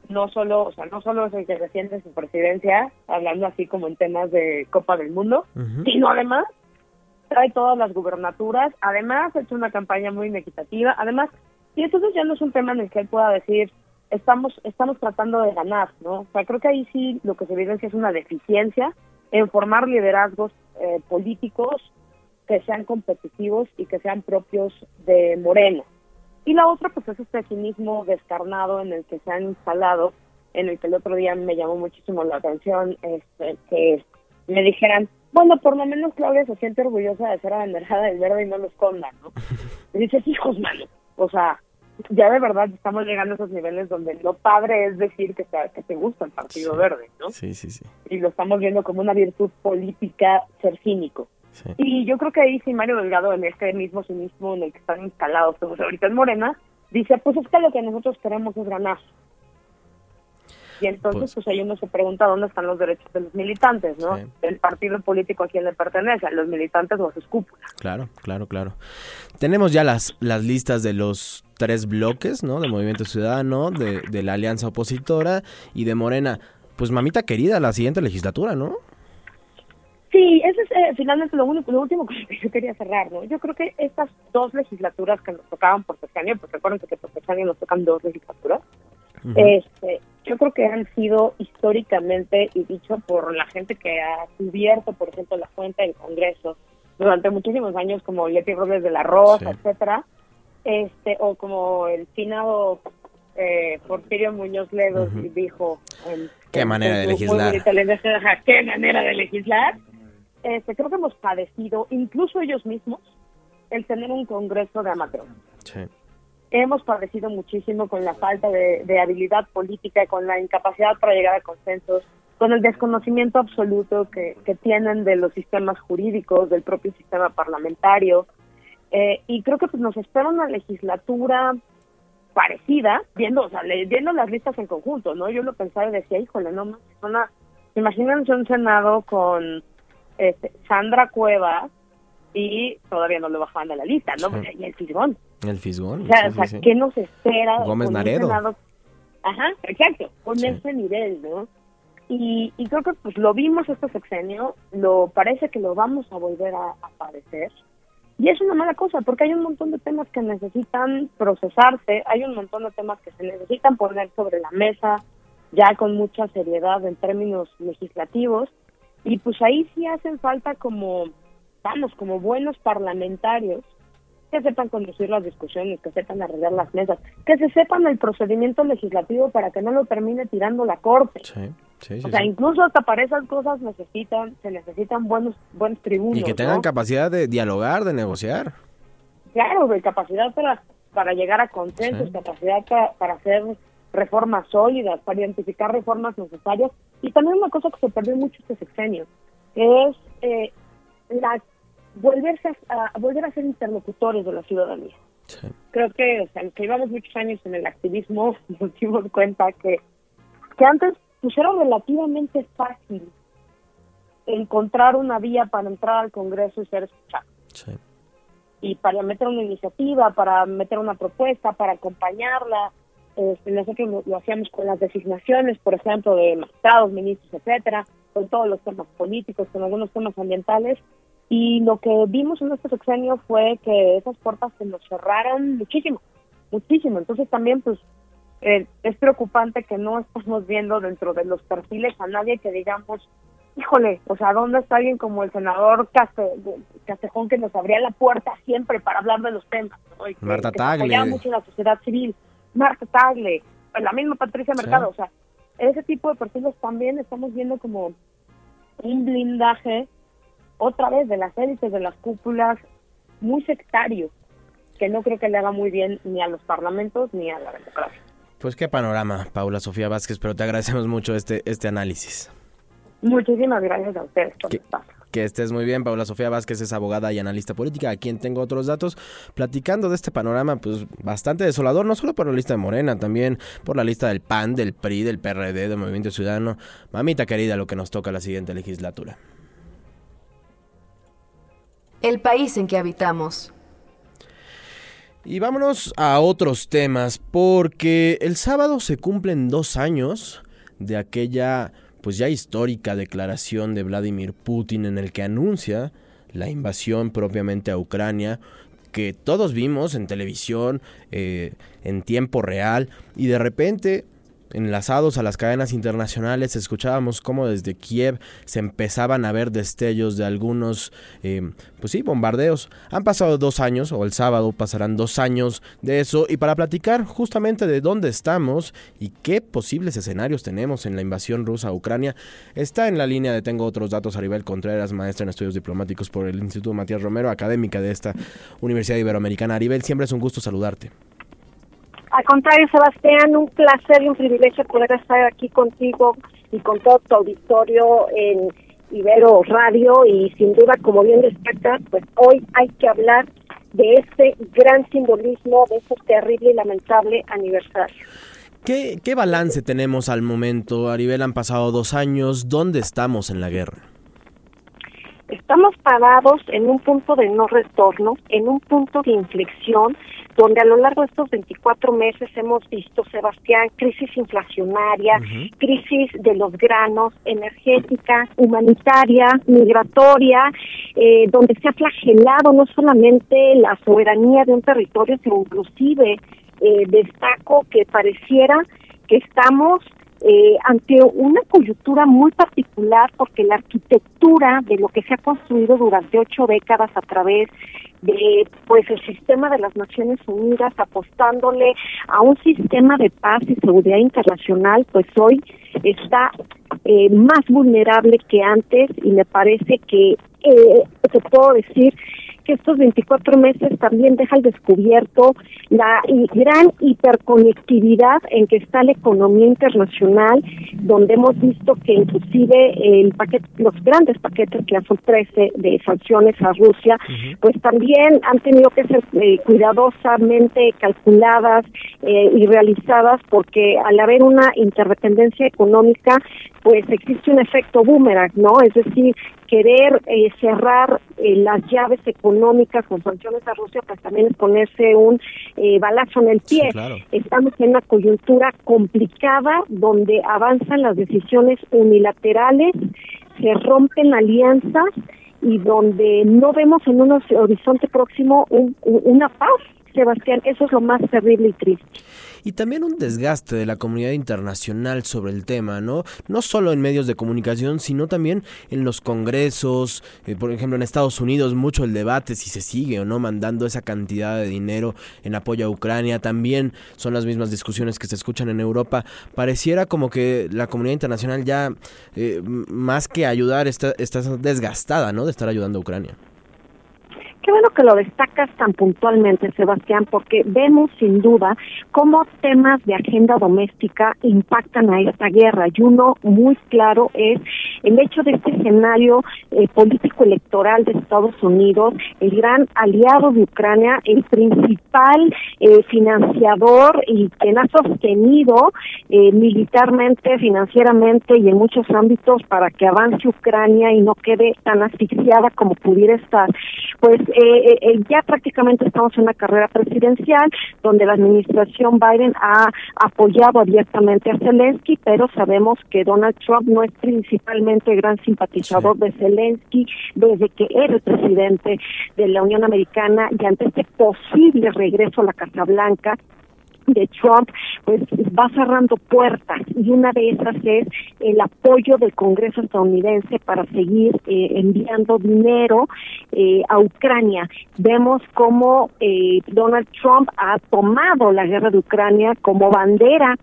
no solo, o sea, no solo es el que defiende su presidencia, hablando así como en temas de Copa del Mundo, sino además trae todas las gubernaturas, además ha hecho una campaña muy inequitativa, además, y entonces ya no es un tema en el que él pueda decir, estamos, estamos tratando de ganar, ¿no? O sea, creo que ahí sí lo que se evidencia es una deficiencia en formar liderazgos eh, políticos que sean competitivos y que sean propios de Moreno. Y la otra, pues es este cinismo descarnado en el que se han instalado, en el que el otro día me llamó muchísimo la atención este, que me dijeran, bueno, por lo menos Claudia se siente orgullosa de ser abanderada del verde y no lo escondan, ¿no? Y dices, hijos, malos, o sea, ya de verdad estamos llegando a esos niveles donde lo padre es decir que te, que te gusta el Partido Verde, ¿no? Sí, sí, sí. Y lo estamos viendo como una virtud política ser cínico. Y yo creo que ahí sí Mario Delgado, en este mismo cinismo en el que están instalados todos ahorita en Morena, dice, pues es que lo que nosotros queremos es ganar. Y entonces, pues, pues, ahí uno se pregunta dónde están los derechos de los militantes, ¿no? El partido político a quien le pertenece, a los militantes o a sus cúpulas. Claro, claro, claro. Tenemos ya las, las listas de los tres bloques, ¿no? De Movimiento Ciudadano, de, de la Alianza Opositora y de Morena. Pues mamita querida, la siguiente legislatura, ¿no? Sí, eso es eh, finalmente lo, único, lo último que yo quería cerrar, ¿no? Yo creo que estas dos legislaturas que nos tocaban por sexenio, porque recuerden que por sexenio nos tocan dos legislaturas, este, yo creo que han sido históricamente, y dicho por la gente que ha cubierto, por ejemplo, la fuente del Congreso durante muchísimos años, como Leti Robles de la Rosa, etcétera, este, o como el finado eh, Porfirio Muñoz Ledo dijo... qué manera de legislar. Qué manera de legislar. Este, creo que hemos padecido, incluso ellos mismos, el tener un Congreso de amateurs. Sí hemos padecido muchísimo con la falta de, habilidad política, con la incapacidad para llegar a consensos, con el desconocimiento absoluto que, tienen de los sistemas jurídicos, del propio sistema parlamentario. Eh, y creo que pues nos espera una legislatura parecida, viendo, o sea, viendo las listas en conjunto, ¿no? Yo lo pensaba y decía, híjole, no, una, imagínense un senado con este, Sandra Cuevas y todavía no lo bajaban de la lista, ¿no? Y el Fisgón. El Fisgón. O sea, ¿qué nos espera? Gómez Naredo. Ajá, exacto, con ese nivel, ¿no? Y, y, creo que pues lo vimos este sexenio, lo parece que lo vamos a volver a, a padecer. Y es una mala cosa, porque hay un montón de temas que necesitan procesarse, hay un montón de temas que se necesitan poner sobre la mesa, ya con mucha seriedad en términos legislativos, y pues ahí sí hacen falta como, vamos, como buenos parlamentarios que sepan conducir las discusiones, que sepan arreglar las mesas, que se sepan el procedimiento legislativo para que no lo termine tirando la corte. o sea, incluso hasta para esas cosas necesitan, se necesitan buenos, buenos tribunos. Y que tengan capacidad de dialogar, de negociar. Claro, de capacidad para, para llegar a consensos, capacidad para, para hacer reformas sólidas, para identificar reformas necesarias. Y también una cosa que se perdió mucho este sexenio, que es eh, la volverse a, volver a ser interlocutores de la ciudadanía. Creo que, o sea, que llevamos muchos años en el activismo, nos dimos cuenta que, que antes pues era relativamente fácil encontrar una vía para entrar al Congreso y ser escuchado. Y para meter una iniciativa, para meter una propuesta, para acompañarla. Este, nosotros lo, lo, hacíamos con las designaciones, por ejemplo, de magistrados, ministros, etcétera, con todos los temas políticos, con algunos temas ambientales. Y lo que vimos en este sexenio fue que esas puertas se nos cerraron muchísimo, muchísimo. Entonces también, pues, eh, es preocupante que no estamos viendo dentro de los perfiles a nadie que digamos, híjole, o sea, ¿dónde está alguien como el senador Caste, Castejón que nos abría la puerta siempre para hablar de los temas? ¿no? Y que, Marta que Tagle. mucho en la sociedad civil. Marta Tagle, la misma Patricia Mercado, o sea, ese tipo de perfiles también estamos viendo como un blindaje otra vez de las élites, de las cúpulas, muy sectario, que no creo que le haga muy bien ni a los parlamentos ni a la democracia. Pues qué panorama, Paula Sofía Vázquez, pero te agradecemos mucho este, este análisis. Muchísimas gracias a ustedes por el espacio. Que estés muy bien, Paula Sofía Vázquez es abogada y analista política, a quien tengo otros datos, platicando de este panorama pues bastante desolador, no solo por la lista de Morena, también por la lista del PAN, del PRI, del PRD, del Movimiento Ciudadano. Mamita querida, lo que nos toca la siguiente legislatura. El país en que habitamos. Y vámonos a otros temas, porque el sábado se cumplen dos años de aquella pues ya histórica declaración de Vladimir Putin en el que anuncia la invasión propiamente a Ucrania que todos vimos en televisión eh, en tiempo real y de repente enlazados a las cadenas internacionales escuchábamos cómo desde Kiev se empezaban a ver destellos de algunos, eh, pues sí, bombardeos. Han pasado dos años, o el sábado pasarán dos años de eso, y para platicar justamente de dónde estamos y qué posibles escenarios tenemos en la invasión rusa a Ucrania, está en la línea de Tengo otros datos Aribel Contreras, maestra en estudios diplomáticos por el Instituto Matías Romero, académica de esta Universidad Iberoamericana. Aribel, siempre es un gusto saludarte. Al contrario, Sebastián, un placer y un privilegio poder estar aquí contigo y con todo tu auditorio en Ibero Radio y sin duda, como bien destaca, pues hoy hay que hablar de este gran simbolismo, de este terrible y lamentable aniversario. ¿Qué, ¿Qué balance tenemos al momento, Aribel? Han pasado dos años. ¿Dónde estamos en la guerra? Estamos parados en un punto de no retorno, en un punto de inflexión, donde a lo largo de estos 24 meses hemos visto, Sebastián, crisis inflacionaria, uh -huh. crisis de los granos, energética, humanitaria, migratoria, eh, donde se ha flagelado no solamente la soberanía de un territorio, sino inclusive eh, destaco que pareciera que estamos eh, ante una coyuntura muy particular porque la arquitectura de lo que se ha construido durante ocho décadas a través de pues el sistema de las Naciones Unidas apostándole a un sistema de paz y seguridad internacional pues hoy está eh, más vulnerable que antes y me parece que eh, te puedo decir que estos 24 meses también deja al descubierto la gran hiperconectividad en que está la economía internacional, donde hemos visto que inclusive el paquete, los grandes paquetes que son 13 de sanciones a Rusia, uh -huh. pues también han tenido que ser eh, cuidadosamente calculadas eh, y realizadas porque al haber una interdependencia económica, pues existe un efecto boomerang, ¿no? Es decir, querer eh, cerrar eh, las llaves económicas con sanciones a Rusia, pues también es ponerse un eh, balazo en el pie. Sí, claro. Estamos en una coyuntura complicada donde avanzan las decisiones unilaterales, se rompen alianzas y donde no vemos en un horizonte próximo un, un, una paz, Sebastián. Eso es lo más terrible y triste y también un desgaste de la comunidad internacional sobre el tema, ¿no? No solo en medios de comunicación, sino también en los congresos, eh, por ejemplo en Estados Unidos, mucho el debate si se sigue o no mandando esa cantidad de dinero en apoyo a Ucrania, también son las mismas discusiones que se escuchan en Europa. Pareciera como que la comunidad internacional ya, eh, más que ayudar, está, está desgastada, ¿no? De estar ayudando a Ucrania. Qué bueno que lo destacas tan puntualmente, Sebastián, porque vemos sin duda cómo temas de agenda doméstica impactan a esta guerra. Y uno muy claro es el hecho de este escenario eh, político electoral de Estados Unidos, el gran aliado de Ucrania, el principal eh, financiador y quien ha sostenido eh, militarmente, financieramente y en muchos ámbitos para que avance Ucrania y no quede tan asfixiada como pudiera estar. Pues eh, eh, ya prácticamente estamos en una carrera presidencial donde la administración Biden ha apoyado abiertamente a Zelensky, pero sabemos que Donald Trump no es principalmente gran simpatizador de Zelensky desde que era el presidente de la Unión Americana y ante este posible regreso a la Casa Blanca de Trump, pues va cerrando puertas y una de esas es el apoyo del Congreso estadounidense para seguir eh, enviando dinero eh, a Ucrania. Vemos cómo eh, Donald Trump ha tomado la guerra de Ucrania como bandera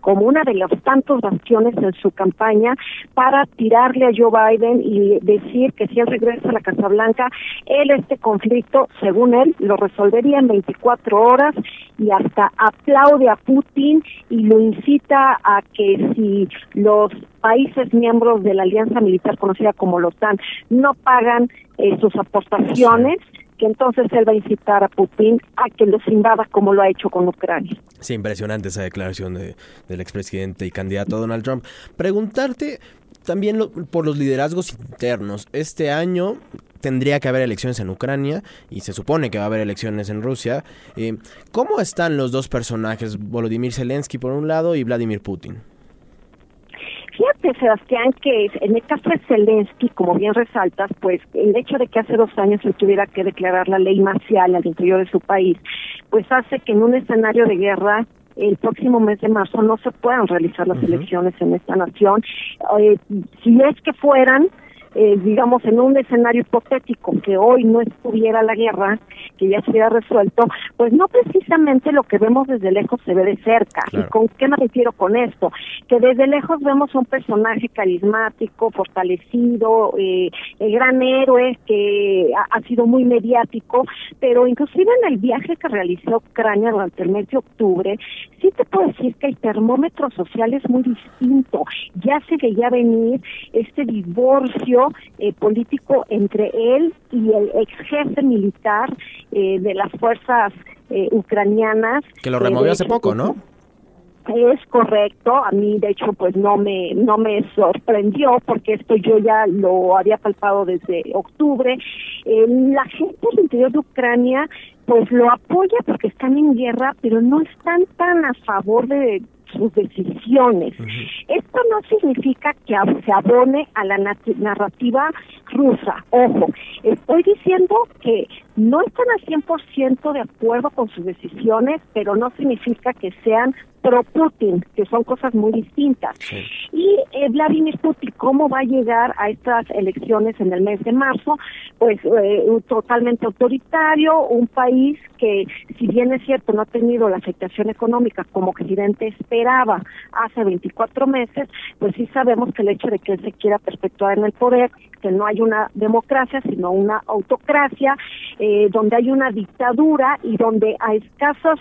como una de los tantos bastiones en su campaña para tirarle a Joe Biden y decir que si él regresa a la Casa Blanca, él este conflicto, según él, lo resolvería en 24 horas y hasta aplaude a Putin y lo incita a que si los países miembros de la alianza militar conocida como la OTAN no pagan eh, sus aportaciones, que entonces él va a incitar a Putin a que los invada como lo ha hecho con Ucrania. Sí, impresionante esa declaración de, del expresidente y candidato Donald Trump. Preguntarte también lo, por los liderazgos internos. Este año tendría que haber elecciones en Ucrania y se supone que va a haber elecciones en Rusia. Eh, ¿Cómo están los dos personajes, Volodymyr Zelensky por un lado y Vladimir Putin? Fíjate, Sebastián, que en el caso de Zelensky, como bien resaltas, pues el hecho de que hace dos años se tuviera que declarar la ley marcial al interior de su país, pues hace que en un escenario de guerra el próximo mes de marzo no se puedan realizar las elecciones en esta nación. Eh, si es que fueran, eh, digamos, en un escenario hipotético que hoy no estuviera la guerra, que ya se hubiera resuelto, pues no precisamente lo que vemos desde lejos se ve de cerca. ¿Y con qué me refiero con esto? Que desde lejos vemos un personaje carismático, fortalecido, eh, el gran héroe que ha, ha, sido muy mediático, pero inclusive en el viaje que realizó Ucrania durante el mes de octubre, sí te puedo decir que el termómetro social es muy distinto. Ya se veía venir este divorcio eh, político entre él y el ex jefe militar eh, de las fuerzas eh, ucranianas. Que lo removió hace poco, ¿no? Es correcto, a mí de hecho pues no me no me sorprendió porque esto yo ya lo había palpado desde octubre. Eh, la gente del interior de Ucrania pues lo apoya porque están en guerra, pero no están tan a favor de sus decisiones. Esto no significa que se abone a la narrativa rusa. Ojo, estoy diciendo que no están al 100% de acuerdo con sus decisiones, pero no significa que sean pro-Putin, que son cosas muy distintas. Sí. Y eh, Vladimir Putin, ¿cómo va a llegar a estas elecciones en el mes de marzo? Pues eh, totalmente autoritario, un país que, si bien es cierto, no ha tenido la afectación económica como Occidente esperaba hace 24 meses, pues sí sabemos que el hecho de que él se quiera perpetuar en el poder, que no hay una democracia, sino una autocracia, eh, donde hay una dictadura y donde a escasas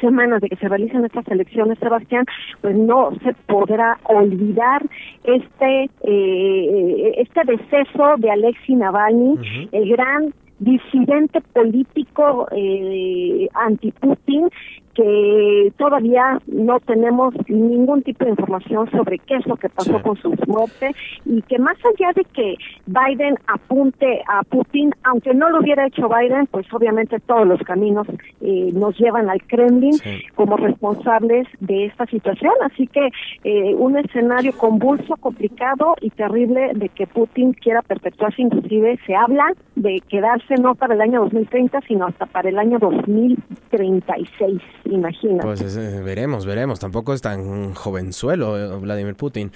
semanas de que se realicen estas elecciones, Sebastián, pues no se podrá olvidar este eh, este deceso de Alexei Navalny, uh -huh. el gran disidente político eh, anti-Putin que todavía no tenemos ningún tipo de información sobre qué es lo que pasó sí. con su muerte y que más allá de que Biden apunte a Putin, aunque no lo hubiera hecho Biden, pues obviamente todos los caminos eh, nos llevan al Kremlin sí. como responsables de esta situación. Así que eh, un escenario convulso, complicado y terrible de que Putin quiera perpetuarse, inclusive se habla de quedarse no para el año 2030, sino hasta para el año 2036 imagina. Pues eh, veremos, veremos. Tampoco es tan jovenzuelo eh, Vladimir Putin.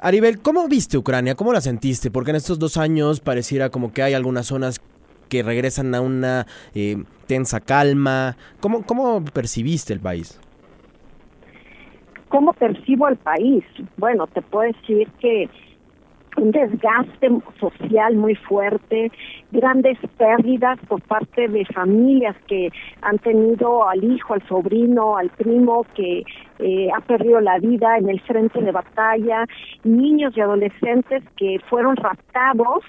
Aribel, ¿cómo viste Ucrania? ¿Cómo la sentiste? Porque en estos dos años pareciera como que hay algunas zonas que regresan a una eh, tensa calma. ¿Cómo, ¿Cómo percibiste el país? ¿Cómo percibo el país? Bueno, te puedo decir que un desgaste social muy fuerte, grandes pérdidas por parte de familias que han tenido al hijo, al sobrino, al primo que eh, ha perdido la vida en el frente de batalla, niños y adolescentes que fueron raptados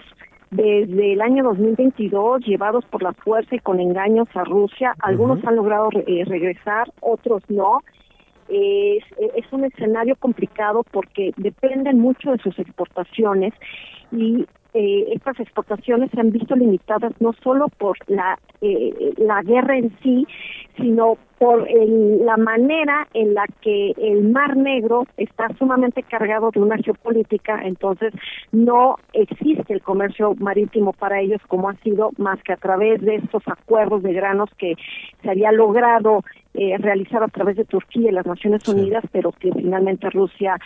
desde el año 2022, llevados por la fuerza y con engaños a Rusia. Algunos han logrado eh, regresar, otros no es, un escenario complicado porque dependen mucho de sus exportaciones y eh, estas exportaciones se han visto limitadas no solo por la, eh, la guerra en sí, sino por el, la manera en la que el Mar Negro está sumamente cargado de una geopolítica, entonces no existe el comercio marítimo para ellos como ha sido más que a través de estos acuerdos de granos que se había logrado eh, realizar a través de Turquía y las Naciones Unidas, pero que finalmente Rusia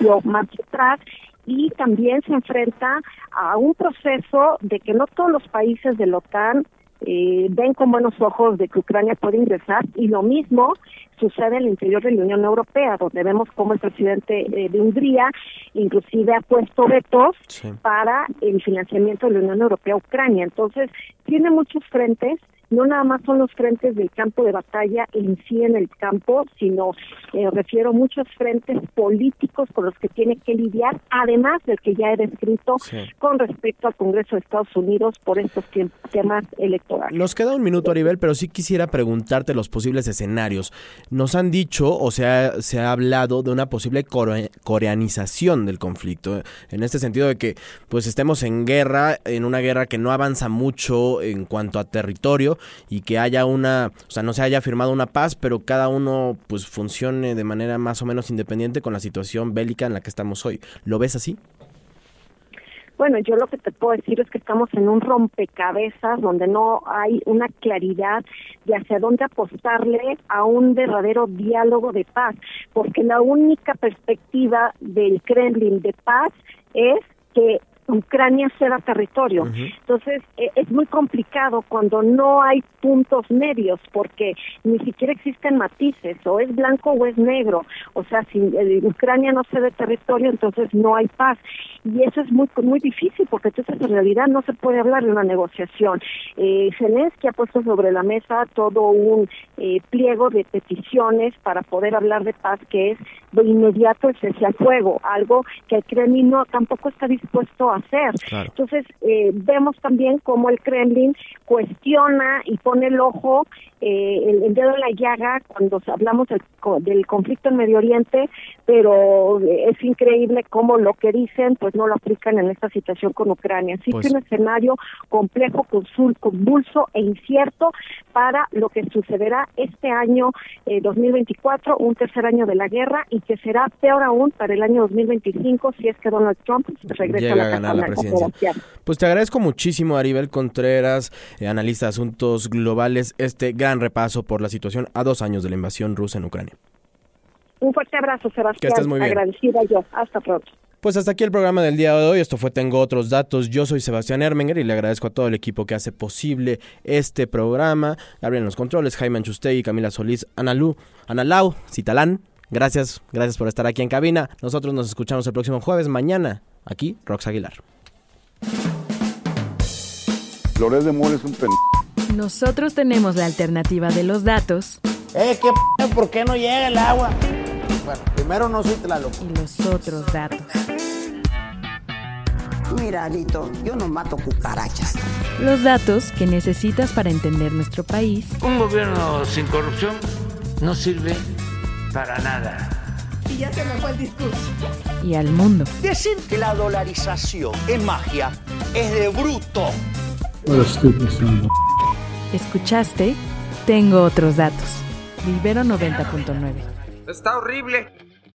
dio marcha atrás. Y también se enfrenta a un proceso de que no todos los países de la OTAN eh, ven con buenos ojos de que Ucrania puede ingresar y lo mismo sucede en el interior de la Unión Europea, donde vemos cómo el presidente eh, de Hungría inclusive ha puesto vetos para el financiamiento de la Unión Europea a Ucrania. Entonces, tiene muchos frentes no nada más son los frentes del campo de batalla en sí en el campo, sino eh, refiero muchos frentes políticos con los que tiene que lidiar, además del que ya he descrito con respecto al Congreso de Estados Unidos por estos temas electorales. Nos queda un minuto, Aribel, pero sí quisiera preguntarte los posibles escenarios. Nos han dicho o se ha, se ha hablado de una posible coreanización del conflicto, en este sentido de que pues estemos en guerra, en una guerra que no avanza mucho en cuanto a territorio, y que haya una, o sea, no se haya firmado una paz, pero cada uno pues funcione de manera más o menos independiente con la situación bélica en la que estamos hoy. ¿Lo ves así? Bueno, yo lo que te puedo decir es que estamos en un rompecabezas donde no hay una claridad de hacia dónde apostarle a un verdadero diálogo de paz, porque la única perspectiva del Kremlin de paz es que Ucrania ceda territorio. Entonces, e, es muy complicado cuando no hay puntos medios, porque ni siquiera existen matices, o es blanco o es negro. O sea, si eh, Ucrania no cede territorio, entonces no hay paz. Y eso es muy muy difícil, porque entonces en realidad no se puede hablar de una negociación. Eh, Zelensky ha puesto sobre la mesa todo un eh, pliego de peticiones para poder hablar de paz, que es de inmediato el cese al fuego, algo que el Kremlin no, tampoco está dispuesto a hacer. Entonces, eh, vemos también cómo el Kremlin cuestiona y pone el ojo, eh, el, dedo en la llaga cuando hablamos del, del, conflicto en Medio Oriente, pero es increíble cómo lo que dicen pues no lo aplican en esta situación con Ucrania. Así pues, que un escenario complejo, convulso e incierto para lo que sucederá este año eh, 2024, un tercer año de la guerra y que será peor aún para el año 2025 si es que Donald Trump regresa a la, a la presidencia. Pues te agradezco muchísimo, Aribel Contreras, eh, analista de asuntos globales, este gran repaso por la situación a dos años de la invasión rusa en Ucrania. Un fuerte abrazo, Sebastián. Que estés muy bien. Agradecida yo. Hasta pronto. Pues hasta aquí el programa del día de hoy. Esto fue Tengo otros datos. Yo soy Sebastián Ermenger y le agradezco a todo el equipo que hace posible este programa. Gabriel en los controles, Jaime Anchustegui, Camila Solís, Analu, Analau, Citalán. Gracias, gracias por estar aquí en cabina. Nosotros nos escuchamos el próximo jueves, mañana, aquí, Rox Aguilar. Flores de Mora es un pen... Nosotros tenemos la alternativa de los datos. Eh, ¿qué p ¿Por qué no llega el agua? Bueno, primero no soy Tlaloc. Y los otros datos. Mira, Alito, yo no mato cucarachas. Los datos que necesitas para entender nuestro país. Un gobierno sin corrupción no sirve para nada. Y ya se me fue el discurso. Y al mundo. Decir que la dolarización es magia es de bruto. Escuchaste Tengo otros datos. Libero 90.9. Está horrible.